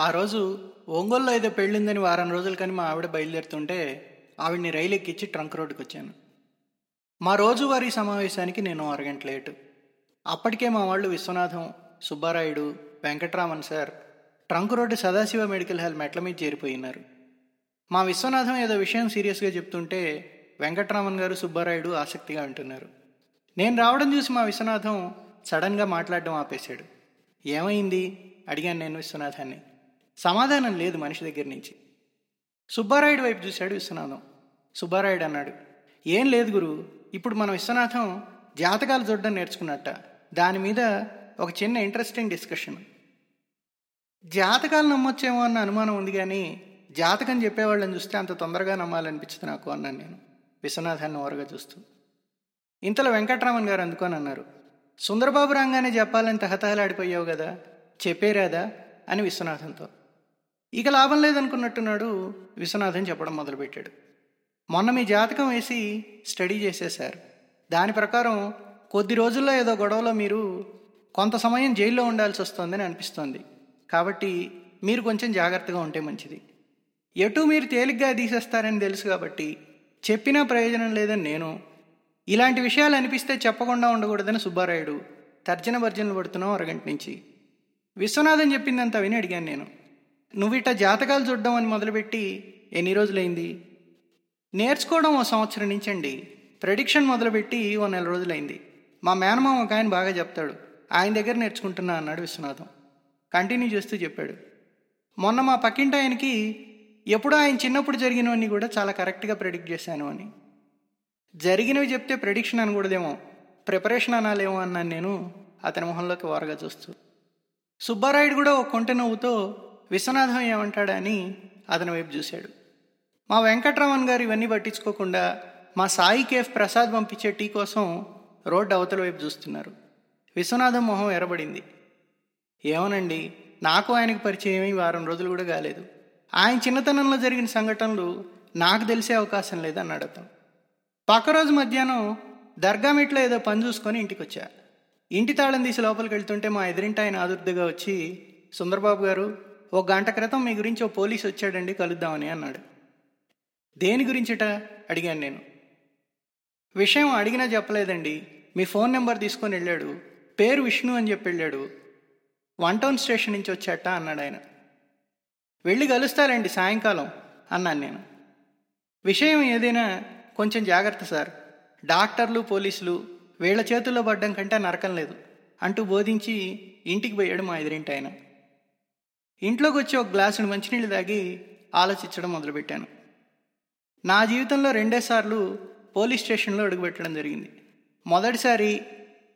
ఆ రోజు ఒంగోలులో ఏదో పెళ్ళిందని వారం రోజులు కానీ మా ఆవిడ బయలుదేరుతుంటే ఆవిడ్ని రైలు ఎక్కించి ట్రంక్ రోడ్డుకి వచ్చాను మా రోజువారీ సమావేశానికి నేను అరగంట లేటు. అప్పటికే మా వాళ్ళు Viswanatham Subbarayudu Venkatraman sir trunk road Sadashiva medical hall మెట్ల మీద చేరిపోయినారు. మా విశ్వనాథం ఏదో విషయం సీరియస్గా చెప్తుంటే వెంకట్రామన్ గారు సుబ్బారాయుడు ఆసక్తిగా అంటున్నారు. నేను రావడం చూసి మా విశ్వనాథం సడన్గా మాట్లాడడం ఆపేశాడు. ఏమైంది? అడిగాను నేను విశ్వనాథాన్ని. సమాధానం లేదు మనిషి దగ్గర నుంచి. సుబ్బారాయుడు వైపు చూశాడు విశ్వనాథం. సుబ్బారాయుడు అన్నాడు ఏం లేదు గురు ఇప్పుడు మనం విశ్వనాథం జాతకాలు చూడడం నేర్చుకున్నట్ట. దాని మీద ఒక చిన్న ఇంట్రెస్టింగ్ డిస్కషన్ జాతకాలు నమ్మొచ్చేమో అన్న అనుమానం ఉంది కానీ జాతకం చెప్పేవాళ్ళని చూస్తే అంత తొందరగా నమ్మాలనిపించింది నాకు అన్నాను నేను విశ్వనాథాన్ని ఓరగా చూస్తూ. ఇంతలో వెంకట్రామన్ గారు అందుకొని అన్నారు సుందరబాబు రాగానే చెప్పాలని తహతహలాడిపోయావు కదా చెప్పేరాదా? అని విశ్వనాథంతో. ఇక లాభం లేదనుకున్నట్టున్నాడు విశ్వనాథన్ చెప్పడం మొదలుపెట్టాడు. మొన్న మీ జాతకం వేసి స్టడీ చేసేశారు. దాని ప్రకారం కొద్ది రోజుల్లో ఏదో గొడవలో మీరు కొంత సమయం జైల్లో ఉండాల్సి వస్తుందని అనిపిస్తోంది. కాబట్టి మీరు కొంచెం జాగ్రత్తగా ఉంటే మంచిది. ఎటు మీరు తేలిగ్గా తీసేస్తారని తెలుసు కాబట్టి చెప్పినా ప్రయోజనం లేదని నేను ఇలాంటి విషయాలు అనిపిస్తే చెప్పకుండా ఉండకూడదని సుబ్బారాయుడు తర్జన భర్జనలు పడుతున్నాం అరగంట నుంచి. విశ్వనాథన్ చెప్పిందంతా విని అడిగాను నేను. నువ్వు ఇట్ట జాతకాలు చూడడం అని మొదలుపెట్టి ఎన్ని రోజులైంది? నేర్చుకోవడం ఓ సంవత్సరం నుంచి అండి ప్రెడిక్షన్ మొదలుపెట్టి ఓ నెల రోజులైంది. మా మేనమామ ఒక ఆయన బాగా చెప్తాడు. ఆయన దగ్గర నేర్చుకుంటున్నా అన్నాడు విశ్వనాథం. కంటిన్యూ చేస్తూ చెప్పాడు. మొన్న మా పక్కింటి ఆయనకి ఎప్పుడూ ఆయన చిన్నప్పుడు జరిగినవన్నీ కూడా చాలా కరెక్ట్గా ప్రెడిక్ట్ చేశాను అని. జరిగినవి చెప్తే ప్రెడిక్షన్ అనకూడదేమో. ప్రిపరేషన్ అనాలేమో అన్నాను నేను. అతని మొహంలోకి వారగా చూస్తూ. సుబ్బారాయుడు కూడా ఒక కొంటె నవ్వుతో విశ్వనాథం ఏమంటాడా అని అతని వైపు చూశాడు. మా వెంకట్రామన్ గారు ఇవన్నీ పట్టించుకోకుండా మా సాయి కేఫ్ ప్రసాద్ పంపించే టీ కోసం రోడ్డు అవతల వైపు చూస్తున్నారు. విశ్వనాథం మొహం ఎరబడింది ఏమోనండి నాకు ఆయనకు పరిచయం వారం రోజులు కూడా కాలేదు. ఆయన చిన్నతనంలో జరిగిన సంఘటనలు నాకు తెలిసే అవకాశం లేదన్నాడు అతను. పక్క రోజు మధ్యాహ్నం దర్గామిట్లో ఏదో పని చూసుకొని ఇంటికి వచ్చా ఇంటి తాళం తీసి లోపలికి వెళ్తుంటే మా ఎదురింటి ఆయన ఆదుర్దిగా వచ్చి సుందరబాబు గారు ఓ గంట క్రితం మీ గురించి ఓ పోలీస్ వచ్చాడండి కలుద్దామని అన్నాడు. దేని గురించిట? అడిగాను నేను. విషయం అడిగినా చెప్పలేదండి. మీ ఫోన్ నెంబర్ తీసుకొని వెళ్ళాడు. పేరు విష్ణు అని చెప్పి వెళ్ళాడు. వన్ టౌన్ స్టేషన్ నుంచి వచ్చాట అన్నాడు ఆయన. వెళ్ళి కలుస్తారండి సాయంకాలం అన్నాను నేను. విషయం ఏదైనా కొంచెం జాగ్రత్త సార్. డాక్టర్లు పోలీసులు వీళ్ళ చేతుల్లో పడ్డం కంటే నరకం లేదు. అంటూ బోధించి ఇంటికి పోయాడు మా ఎదురింటి ఆయన. ఇంట్లోకి వచ్చి ఒక గ్లాసుడు మంచినీళ్ళు తాగి ఆలోచించడం మొదలుపెట్టాను. నా జీవితంలో రెండేసార్లు పోలీస్ స్టేషన్లో అడుగుపెట్టడం జరిగింది. మొదటిసారి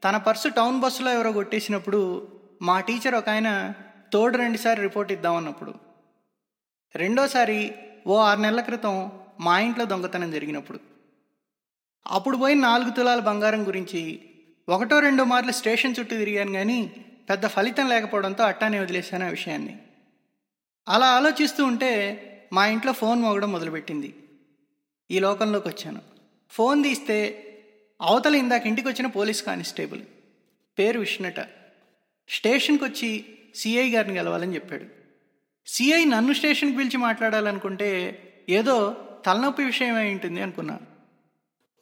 తన పర్సు టౌన్ బస్సులో ఎవరో కొట్టేసినప్పుడు మా టీచర్ ఒక ఆయన తోడు రెండుసారి రిపోర్ట్ ఇద్దామన్నప్పుడు. రెండోసారి ఓ ఆరు నెలల క్రితం మా ఇంట్లో దొంగతనం జరిగినప్పుడు. అప్పుడు పోయిన నాలుగు తులాల బంగారం గురించి ఒకటో రెండో మార్లు స్టేషన్ చుట్టూ తిరిగాను కానీ పెద్ద ఫలితం లేకపోవడంతో అట్టానే వదిలేశాను ఆ విషయాన్ని. అలా ఆలోచిస్తూ ఉంటే మా ఇంట్లో ఫోన్ మోగడం మొదలుపెట్టింది. ఈ లోకంలోకి వచ్చాను. ఫోన్ తీస్తే అవతల ఇందాక ఇంటికి వచ్చిన పోలీస్ కానిస్టేబుల్ పేరు విష్ణుట. స్టేషన్కి వచ్చి సిఐ గారిని కలవాలని చెప్పాడు. సిఐ నన్ను స్టేషన్కి పిలిచి మాట్లాడాలనుకుంటే ఏదో తలనొప్పి విషయం అయి ఉంటుంది అనుకున్నా.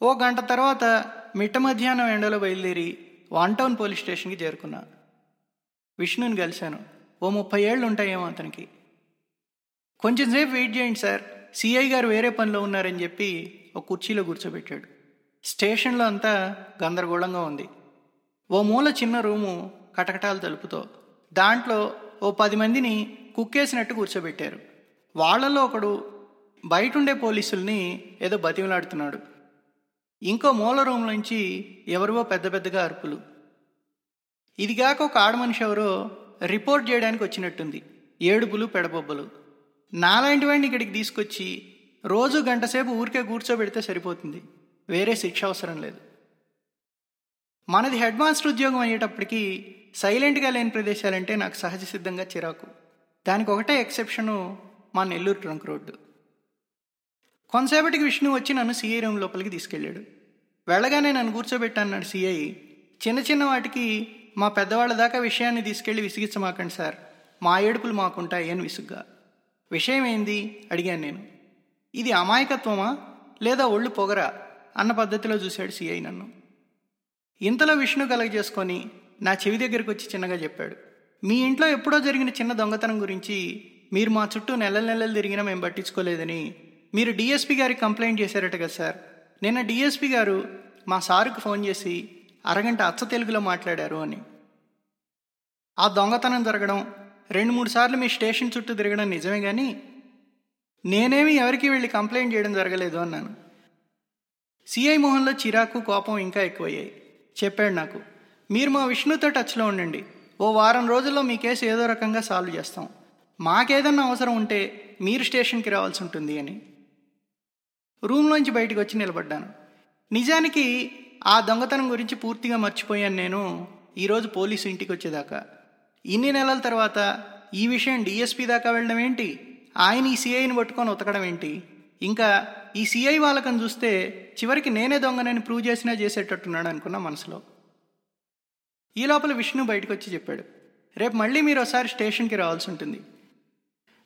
ఓ గంట తర్వాత మిట్ట మధ్యాహ్నం ఎండలో బయలుదేరి వన్ టౌన్ పోలీస్ స్టేషన్కి చేరుకున్నా. విష్ణుని కలిశాను. ఓ ముప్పై ఏళ్ళు ఉంటాయేమో అతనికి. కొంచెం సేపు వెయిట్ చేయండి సార్. సిఐ గారు వేరే పనిలో ఉన్నారని చెప్పి ఒక కుర్చీలో కూర్చోబెట్టాడు. స్టేషన్లో అంతా గందరగోళంగా ఉంది. ఓ మూల చిన్న రూము కటకటాలు తలుపుతో. దాంట్లో ఓ పది మందిని కుక్కేసినట్టు కూర్చోబెట్టారు. వాళ్ళలో ఒకడు బయట ఉండే పోలీసుల్ని ఏదో బతిమలాడుతున్నాడు. ఇంకో మూల రూమ్ నుంచి ఎవరివో పెద్ద పెద్దగా అరుపులు. ఇదిగాక ఒక ఆడమనిషి ఎవరో రిపోర్ట్ చేయడానికి వచ్చినట్టుంది. ఏడుపులు పెడబొబ్బలు. నాలాంటి వాడిని ఇక్కడికి తీసుకొచ్చి రోజు గంటసేపు ఊరికే కూర్చోబెడితే సరిపోతుంది. వేరే శిక్ష అవసరం లేదు. మనది హెడ్ మాస్టర్ ఉద్యోగం అయ్యేటప్పటికీ సైలెంట్గా లేని ప్రదేశాలంటే నాకు సహజ సిద్ధంగా చిరాకు. దానికి ఒకటే ఎక్సెప్షను మా నెల్లూరు ట్రంక్ రోడ్డు. కొంతసేపటికి విష్ణు వచ్చి నన్ను సిఐ రూమ్ లోపలికి తీసుకెళ్ళాడు. వెళ్ళగానే నన్ను కూర్చోబెట్టాను సిఐ. చిన్న చిన్న వాటికి మా పెద్దవాళ్ళ దాకా విషయాన్ని తీసుకెళ్ళి విసిగించమాకండి సార్. మా ఏడుపులు మాకుంటాయి అని విసుగ్గా. విషయం ఏంది అడిగాను నేను. ఇది అమాయకత్వమా? లేదా ఒళ్ళు పొగరా? అన్న పద్ధతిలో చూశాడు సిఐ నన్ను. ఇంతలో విష్ణు కలగజేసుకొని నా చెవి దగ్గరికి వచ్చి చిన్నగా చెప్పాడు. మీ ఇంట్లో ఎప్పుడో జరిగిన చిన్న దొంగతనం గురించి మీరు మా చుట్టూ నెలల నెలలు తిరిగినా మేము పట్టించుకోలేదని మీరు డిఎస్పి గారికి కంప్లైంట్ చేశారట కదా సార్. నిన్న డిఎస్పి గారు మా సారుకు ఫోన్ చేసి అరగంట అచ్చ తెలుగులో మాట్లాడారు అని. ఆ దొంగతనం జరగడం రెండు మూడు సార్లు మీ స్టేషన్ చుట్టూ తిరగడం నిజమే కానీ నేనేమి ఎవరికి వెళ్ళి కంప్లైంట్ చేయడం జరగలేదు అన్నాను. సిఐ మోహన్లో చిరాకు కోపం ఇంకా ఎక్కువయ్యాయి. చెప్పాడు నాకు మీరు మా విష్ణుతో టచ్లో ఉండండి. ఓ వారం రోజుల్లో మీ కేసు ఏదో రకంగా సాల్వ్ చేస్తాం. మాకేదన్నా అవసరం ఉంటే మీరు స్టేషన్కి రావాల్సి ఉంటుంది అని. రూమ్లోంచి బయటకు వచ్చి నిలబడ్డాను. నిజానికి ఆ దొంగతనం గురించి పూర్తిగా మర్చిపోయాను నేను. ఈరోజు పోలీసు ఇంటికి వచ్చేదాకా. ఇన్ని నెలల తర్వాత ఈ విషయం డిఎస్పీ దాకా వెళ్ళడం ఏంటి? ఆయన ఈ సిఐని పట్టుకొని ఉతకడం ఏంటి? ఇంకా ఈ సిఐ వాళ్ళకని చూస్తే చివరికి నేనే దొంగనని ప్రూవ్ చేసినా చేసేటట్టున్నాడు అనుకున్నా మనసులో. ఈ లోపల విష్ణు బయటకు వచ్చి చెప్పాడు రేపు మళ్ళీ మీరు ఒకసారి స్టేషన్కి రావాల్సి ఉంటుంది.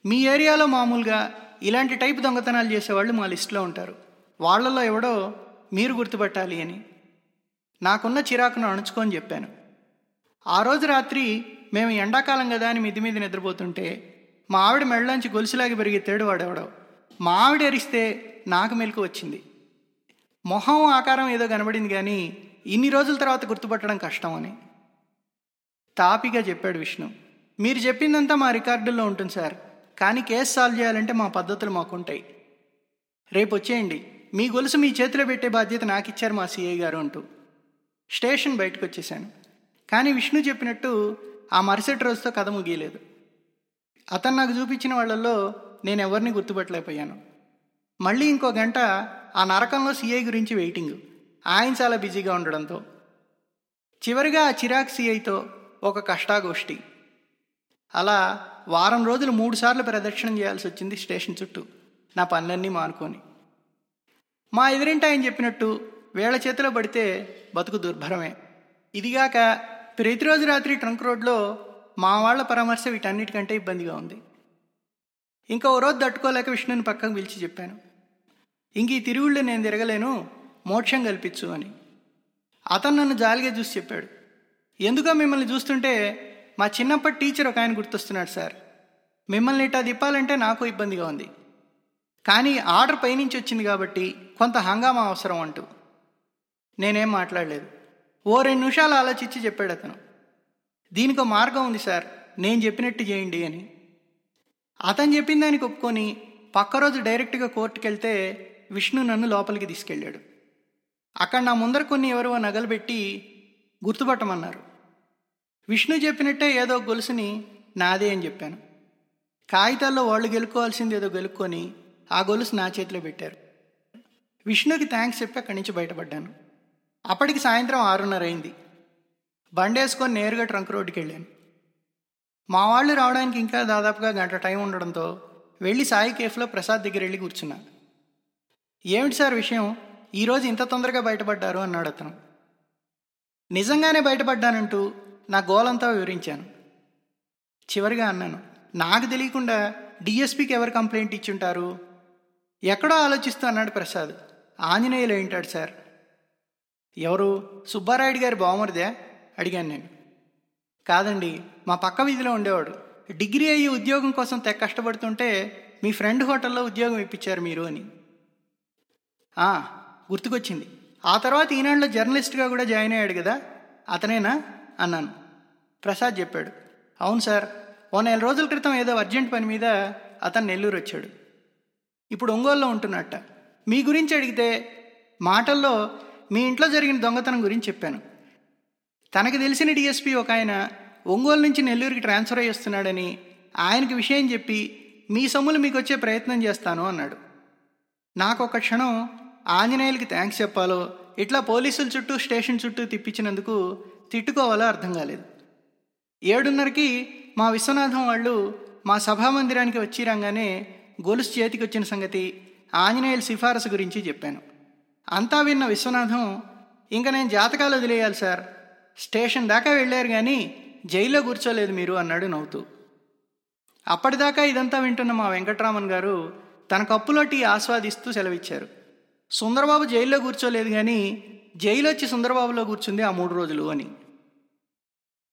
మీ ఏరియాలో మామూలుగా ఇలాంటి టైప్ దొంగతనాలు చేసేవాళ్ళు మా లిస్టులో ఉంటారు. వాళ్ళలో ఎవడో మీరు గుర్తుపట్టాలి అని. నాకున్న చిరాకును అణుచుకొని చెప్పాను. ఆ రోజు రాత్రి మేము ఎండాకాలం కదా అని మిద్ది మీద నిద్రపోతుంటే మా ఆవిడ మెడలోంచి గొలుసులాగి పెరిగెత్తాడు వాడెవడో. మా ఆవిడ ఎరిస్తే నాకు మెలకు వచ్చింది. మొహం ఆకారం ఏదో కనబడింది కానీ ఇన్ని రోజుల తర్వాత గుర్తుపట్టడం కష్టం అని. తాపిగా చెప్పాడు విష్ణు. మీరు చెప్పిందంతా మా రికార్డుల్లో ఉంటుంది సార్. కానీ కేసు సాల్వ్ చేయాలంటే మా పద్ధతులు మాకుంటాయి. రేపు వచ్చేయండి. మీ గొలుసు మీ చేతిలో పెట్టే బాధ్యత నాకు ఇచ్చారు మా సిఐ గారు అంటూ. స్టేషన్ బయటకు వచ్చేసాను కానీ విష్ణు చెప్పినట్టు ఆ మరుసటి రోజుతో కథ ముగియలేదు. అతను నాకు చూపించిన వాళ్ళల్లో నేను ఎవరిని గుర్తుపట్టలేకపోయాను. మళ్ళీ ఇంకో గంట ఆ నరకంలో సిఐ గురించి వెయిటింగ్. ఆయన చాలా బిజీగా ఉండడంతో. చివరిగా ఆ చిరాక్ సిఐతో ఒక కష్టాగోష్ఠి. అలా వారం రోజులు మూడుసార్లు ప్రదక్షిణం చేయాల్సి వచ్చింది స్టేషన్ చుట్టూ. నా పనులన్నీ మానుకొని. మా ఎదురింటి ఆయన చెప్పినట్టు వేళ చేతిలో పడితే బతుకు దుర్భరమే. ఇదిగాక ప్రతిరోజు రాత్రి ట్రంక్ రోడ్లో మా వాళ్ళ పరామర్శ వీటన్నిటికంటే ఇబ్బందిగా ఉంది. ఇంకా ఓ రోజు తట్టుకోలేక విష్ణుని పక్కకు పిలిచి చెప్పాను. ఇంక ఈ తిరుగుళ్ళు నేను తిరగలేను మోక్షం కల్పించు అని. అతను నన్ను జాలిగా చూసి చెప్పాడు. ఎందుకో మిమ్మల్ని చూస్తుంటే మా చిన్నప్పటి టీచర్ ఒక ఆయన గుర్తొస్తున్నాడు సార్. మిమ్మల్ని ఇట్టా తిప్పాలంటే నాకు ఇబ్బందిగా ఉంది. కానీ ఆర్డర్ పైనుంచి వచ్చింది కాబట్టి కొంత హంగామా అవసరం అంటూ. నేనేం మాట్లాడలేదు. ఓ రెండు నిమిషాలు ఆలోచించి చెప్పాడు అతను. దీనికో మార్గం ఉంది సార్ నేను చెప్పినట్టు చేయండి అని. అతను చెప్పిన దానికి ఒప్పుకొని పక్క రోజు డైరెక్ట్గా కోర్టుకు వెళ్తే విష్ణు నన్ను లోపలికి తీసుకెళ్ళాడు. అక్కడ నా ముందర కొన్ని ఎవరో నగలు పెట్టి గుర్తుపట్టమన్నారు. విష్ణు చెప్పినట్టే ఏదో గొలుసుని నాదే అని చెప్పాను. కాగితాల్లో వాళ్ళు గెలుక్కోవాల్సింది ఏదో గెలుక్కొని ఆ గొలుసు నా చేతిలో పెట్టారు. విష్ణుకి థ్యాంక్స్ చెప్పి అక్కడి నుంచి బయటపడ్డాను. అప్పటికి సాయంత్రం ఆరున్నర అయింది. బండేసుకొని నేరుగా ట్రంక్ రోడ్డుకి వెళ్ళాను మా వాళ్ళు రావడానికి ఇంకా దాదాపుగా గంట టైం ఉండడంతో వెళ్ళి సాయి కేఫ్లో ప్రసాద్ దగ్గర వెళ్ళి కూర్చున్నా. ఏమిటి సార్ విషయం? ఈరోజు ఇంత తొందరగా బయటపడ్డారు అన్నాడు అతను. నిజంగానే బయటపడ్డానంటూ నా గోలంతా వివరించాను. చివరిగా అన్నాను నాకు తెలియకుండా డిఎస్పీకి ఎవరు కంప్లైంట్ ఇచ్చుంటారు? ఎక్కడో ఆలోచిస్తూ అన్నాడు ప్రసాద్. ఆంజనేయులు ఏంటాడు సార్? ఎవరు? సుబ్బారాయుడు గారి బావమరిదే? అడిగాను నేను. కాదండి మా పక్క వీధిలో ఉండేవాడు. డిగ్రీ అయ్యి ఉద్యోగం కోసం తెగ కష్టపడుతుంటే మీ ఫ్రెండ్ హోటల్లో ఉద్యోగం ఇప్పించారు మీరు అని. గుర్తుకొచ్చింది. ఆ తర్వాత ఈనాడులో జర్నలిస్ట్గా కూడా జాయిన్ అయ్యాడు కదా? అతనేనా? అన్నాను. ప్రసాద్ చెప్పాడు. అవును సార్. ఓ నెల రోజుల క్రితం ఏదో అర్జెంట్ పని మీద అతను నెల్లూరు వచ్చాడు. ఇప్పుడు ఒంగోలులో ఉంటున్నట్ట. మీ గురించి అడిగితే మాటల్లో మీ ఇంట్లో జరిగిన దొంగతనం గురించి చెప్పాను. తనకు తెలిసిన డిఎస్పీ ఒక ఆయన ఒంగోలు నుంచి నెల్లూరుకి ట్రాన్స్ఫర్ అయ్యి వస్తున్నాడని ఆయనకి విషయం చెప్పి మీ సొమ్ములు మీకు వచ్చే ప్రయత్నం చేస్తాను అన్నాడు. నాకు ఒక క్షణం ఆంజనేయులకి థ్యాంక్స్ చెప్పాలో ఇట్లా పోలీసుల చుట్టూ స్టేషన్ చుట్టూ తిప్పించినందుకు తిట్టుకోవాలో అర్థం కాలేదు. ఏడున్నరకి మా విశ్వనాథం వాళ్ళు మా సభామందిరానికి వచ్చి రాగానే గొలుసు చేతికి వచ్చిన సంగతి ఆంజనేయుల సిఫారసు గురించి చెప్పాను. అంతా విన్న విశ్వనాథం ఇంకా నేను జాతకాలు వదిలేయాలి సార్. స్టేషన్ దాకా వెళ్ళారు కానీ జైల్లో కూర్చోలేదు మీరు అన్నాడు నవ్వుతూ. అప్పటిదాకా ఇదంతా వింటున్న మా వెంకట్రామన్ గారు తన కప్పులో టీ ఆస్వాదిస్తూ సెలవిచ్చారు. సుందరబాబు జైల్లో కూర్చోలేదు కానీ జైలు వచ్చి సుందరబాబులో కూర్చుంది ఆ మూడు రోజులు అని.